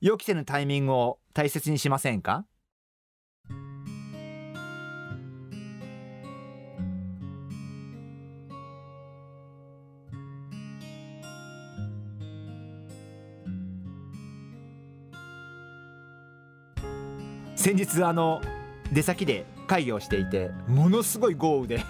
予期せぬタイミングを大切にしませんか？先日あの出先で会議をしていてものすごい豪雨で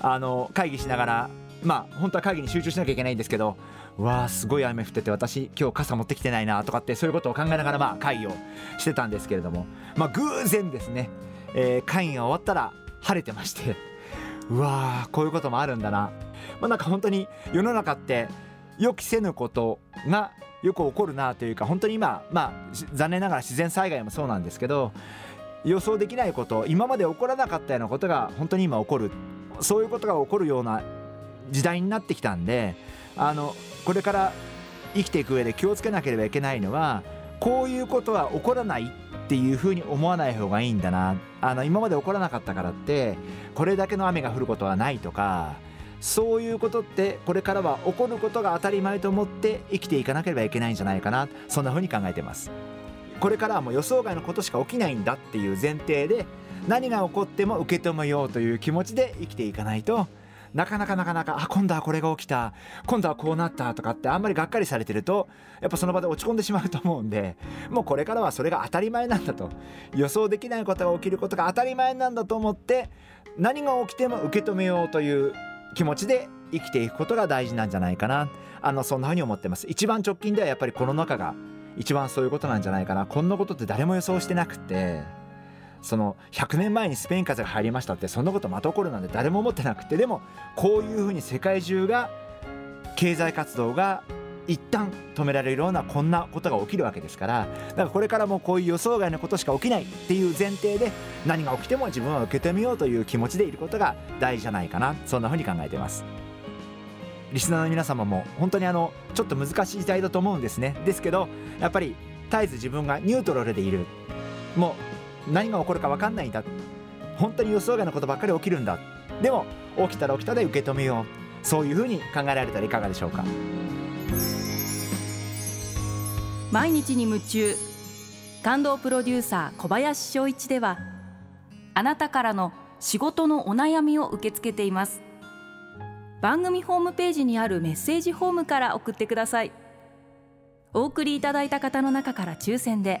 あの会議しながらまあ本当は会議に集中しなきゃいけないんですけどわあすごい雨降ってて私今日傘持ってきてないなとかってそういうことを考えながらまあ会議をしてたんですけれども。まあ偶然ですね、えー、会議が終わったら晴れてまして。うわーこういうこともあるんだな。まあなんか本当に世の中って予期せぬことがよく起こるなというか本当に今まあ残念ながら自然災害もそうなんですけど予想できないこと今まで起こらなかったようなことが本当に今起こる。そういうことが起こるような時代になってきたんであのこれから生きていく上で気をつけなければいけないのはこういうことは起こらないっていうふうに思わない方がいいんだな。あの今まで起こらなかったからってこれだけの雨が降ることはないとかそういうことってこれからは起こることが当たり前と思って生きていかなければいけないんじゃないかな。そんなふうに考えてます。これからはもう予想外のことしか起きないんだっていう前提で何が起こっても受け止めようという気持ちで生きていかないとなかなかなかなかあ今度はこれが起きた今度はこうなったとかってあんまりがっかりされてるとやっぱその場で落ち込んでしまうと思うんでもうこれからはそれが当たり前なんだと。予想できないことが起きることが当たり前なんだと思って何が起きても受け止めようという気持ちで生きていくことが大事なんじゃないかな。あのそんなふうに思ってます。一番直近ではやっぱりコロナ禍が一番そういうことなんじゃないかな。こんなことって誰も予想してなくて。その100年前にスペイン風邪が入りましたってそんなことまた起こるなんて誰も思ってなくてでもこういうふうに世界中が経済活動が一旦止められるようなこんなことが起きるわけですからだからこれからもこういう予想外のことしか起きないっていう前提で何が起きても自分は受け止めようという気持ちでいることが大事じゃないかなそんなふうに考えています。リスナーの皆様も本当にあのちょっと難しい時代だと思うんですね。ですけどやっぱり絶えず自分がニュートラルでいる。もう何が起こるか分かんないんだ。本当に予想外のことばっかり起きるんだ。でも起きたら起きたで受け止めよう。そういうふうに考えられたらいかがでしょうか。毎日に夢中。感動プロデューサー小林翔一ではあなたからの仕事のお悩みを受け付けています。番組ホームページにあるメッセージフォームから送ってください。お送りいただいた方の中から抽選で